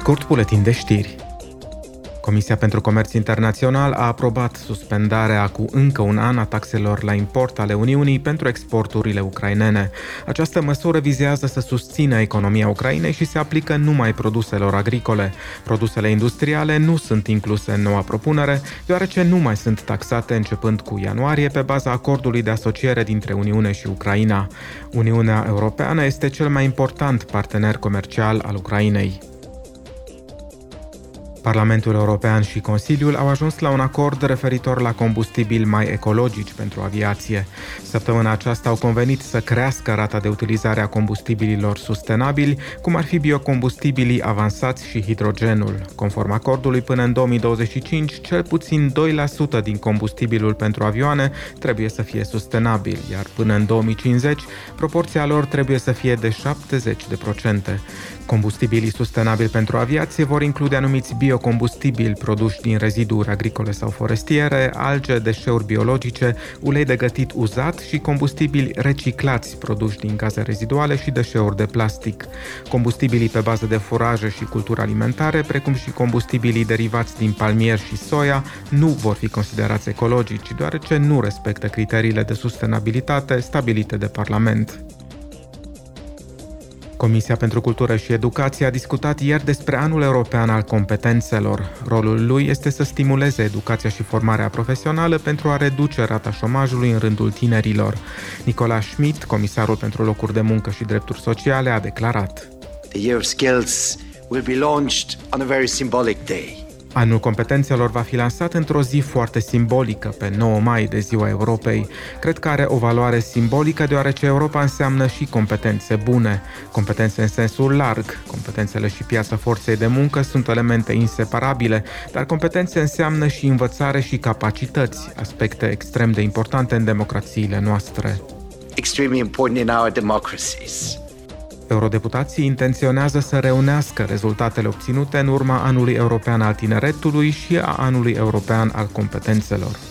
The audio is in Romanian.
Scurt buletin de știri. Comisia pentru Comerț Internațional a aprobat suspendarea cu încă un an a taxelor la import ale Uniunii pentru exporturile ucrainene. Această măsură vizează să susțină economia Ucrainei și se aplică numai produselor agricole. Produsele industriale nu sunt incluse în noua propunere, deoarece nu mai sunt taxate începând cu ianuarie pe baza acordului de asociere dintre Uniune și Ucraina. Uniunea Europeană este cel mai important partener comercial al Ucrainei. Parlamentul European și Consiliul au ajuns la un acord referitor la combustibili mai ecologici pentru aviație. Săptămâna aceasta au convenit să crească rata de utilizare a combustibililor sustenabili, cum ar fi biocombustibilii avansați și hidrogenul. Conform acordului, până în 2025, cel puțin 2% din combustibilul pentru avioane trebuie să fie sustenabil, iar până în 2050, proporția lor trebuie să fie de 70%. Combustibilii sustenabili pentru aviație vor include anumiți biocombustibili produși din reziduri agricole sau forestiere, alge, deșeuri biologice, ulei de gătit uzat și combustibili reciclați produși din gaze reziduale și deșeuri de plastic. Combustibilii pe bază de furaje și culturi alimentare, precum și combustibilii derivați din palmier și soia, nu vor fi considerați ecologici, deoarece nu respectă criteriile de sustenabilitate stabilite de Parlament. Comisia pentru Cultură și Educație a discutat ieri despre anul european al competențelor. Rolul lui este să stimuleze educația și formarea profesională pentru a reduce rata șomajului în rândul tinerilor. Nicola Schmidt, comisarul pentru locuri de muncă și drepturi sociale, a declarat. The Year of Skills will be launched on a very symbolic day. Anul competențelor va fi lansat într-o zi foarte simbolică, pe 9 mai de Ziua Europei. Cred că are o valoare simbolică deoarece Europa înseamnă și competențe bune, competențe în sensul larg. Competențele și piața forței de muncă sunt elemente inseparabile, dar competențe înseamnă și învățare și capacități, aspecte extrem de importante în democrațiile noastre. Extremely important in our democracies. Eurodeputații intenționează să reunească rezultatele obținute în urma anului european al tineretului și a anului european al competențelor.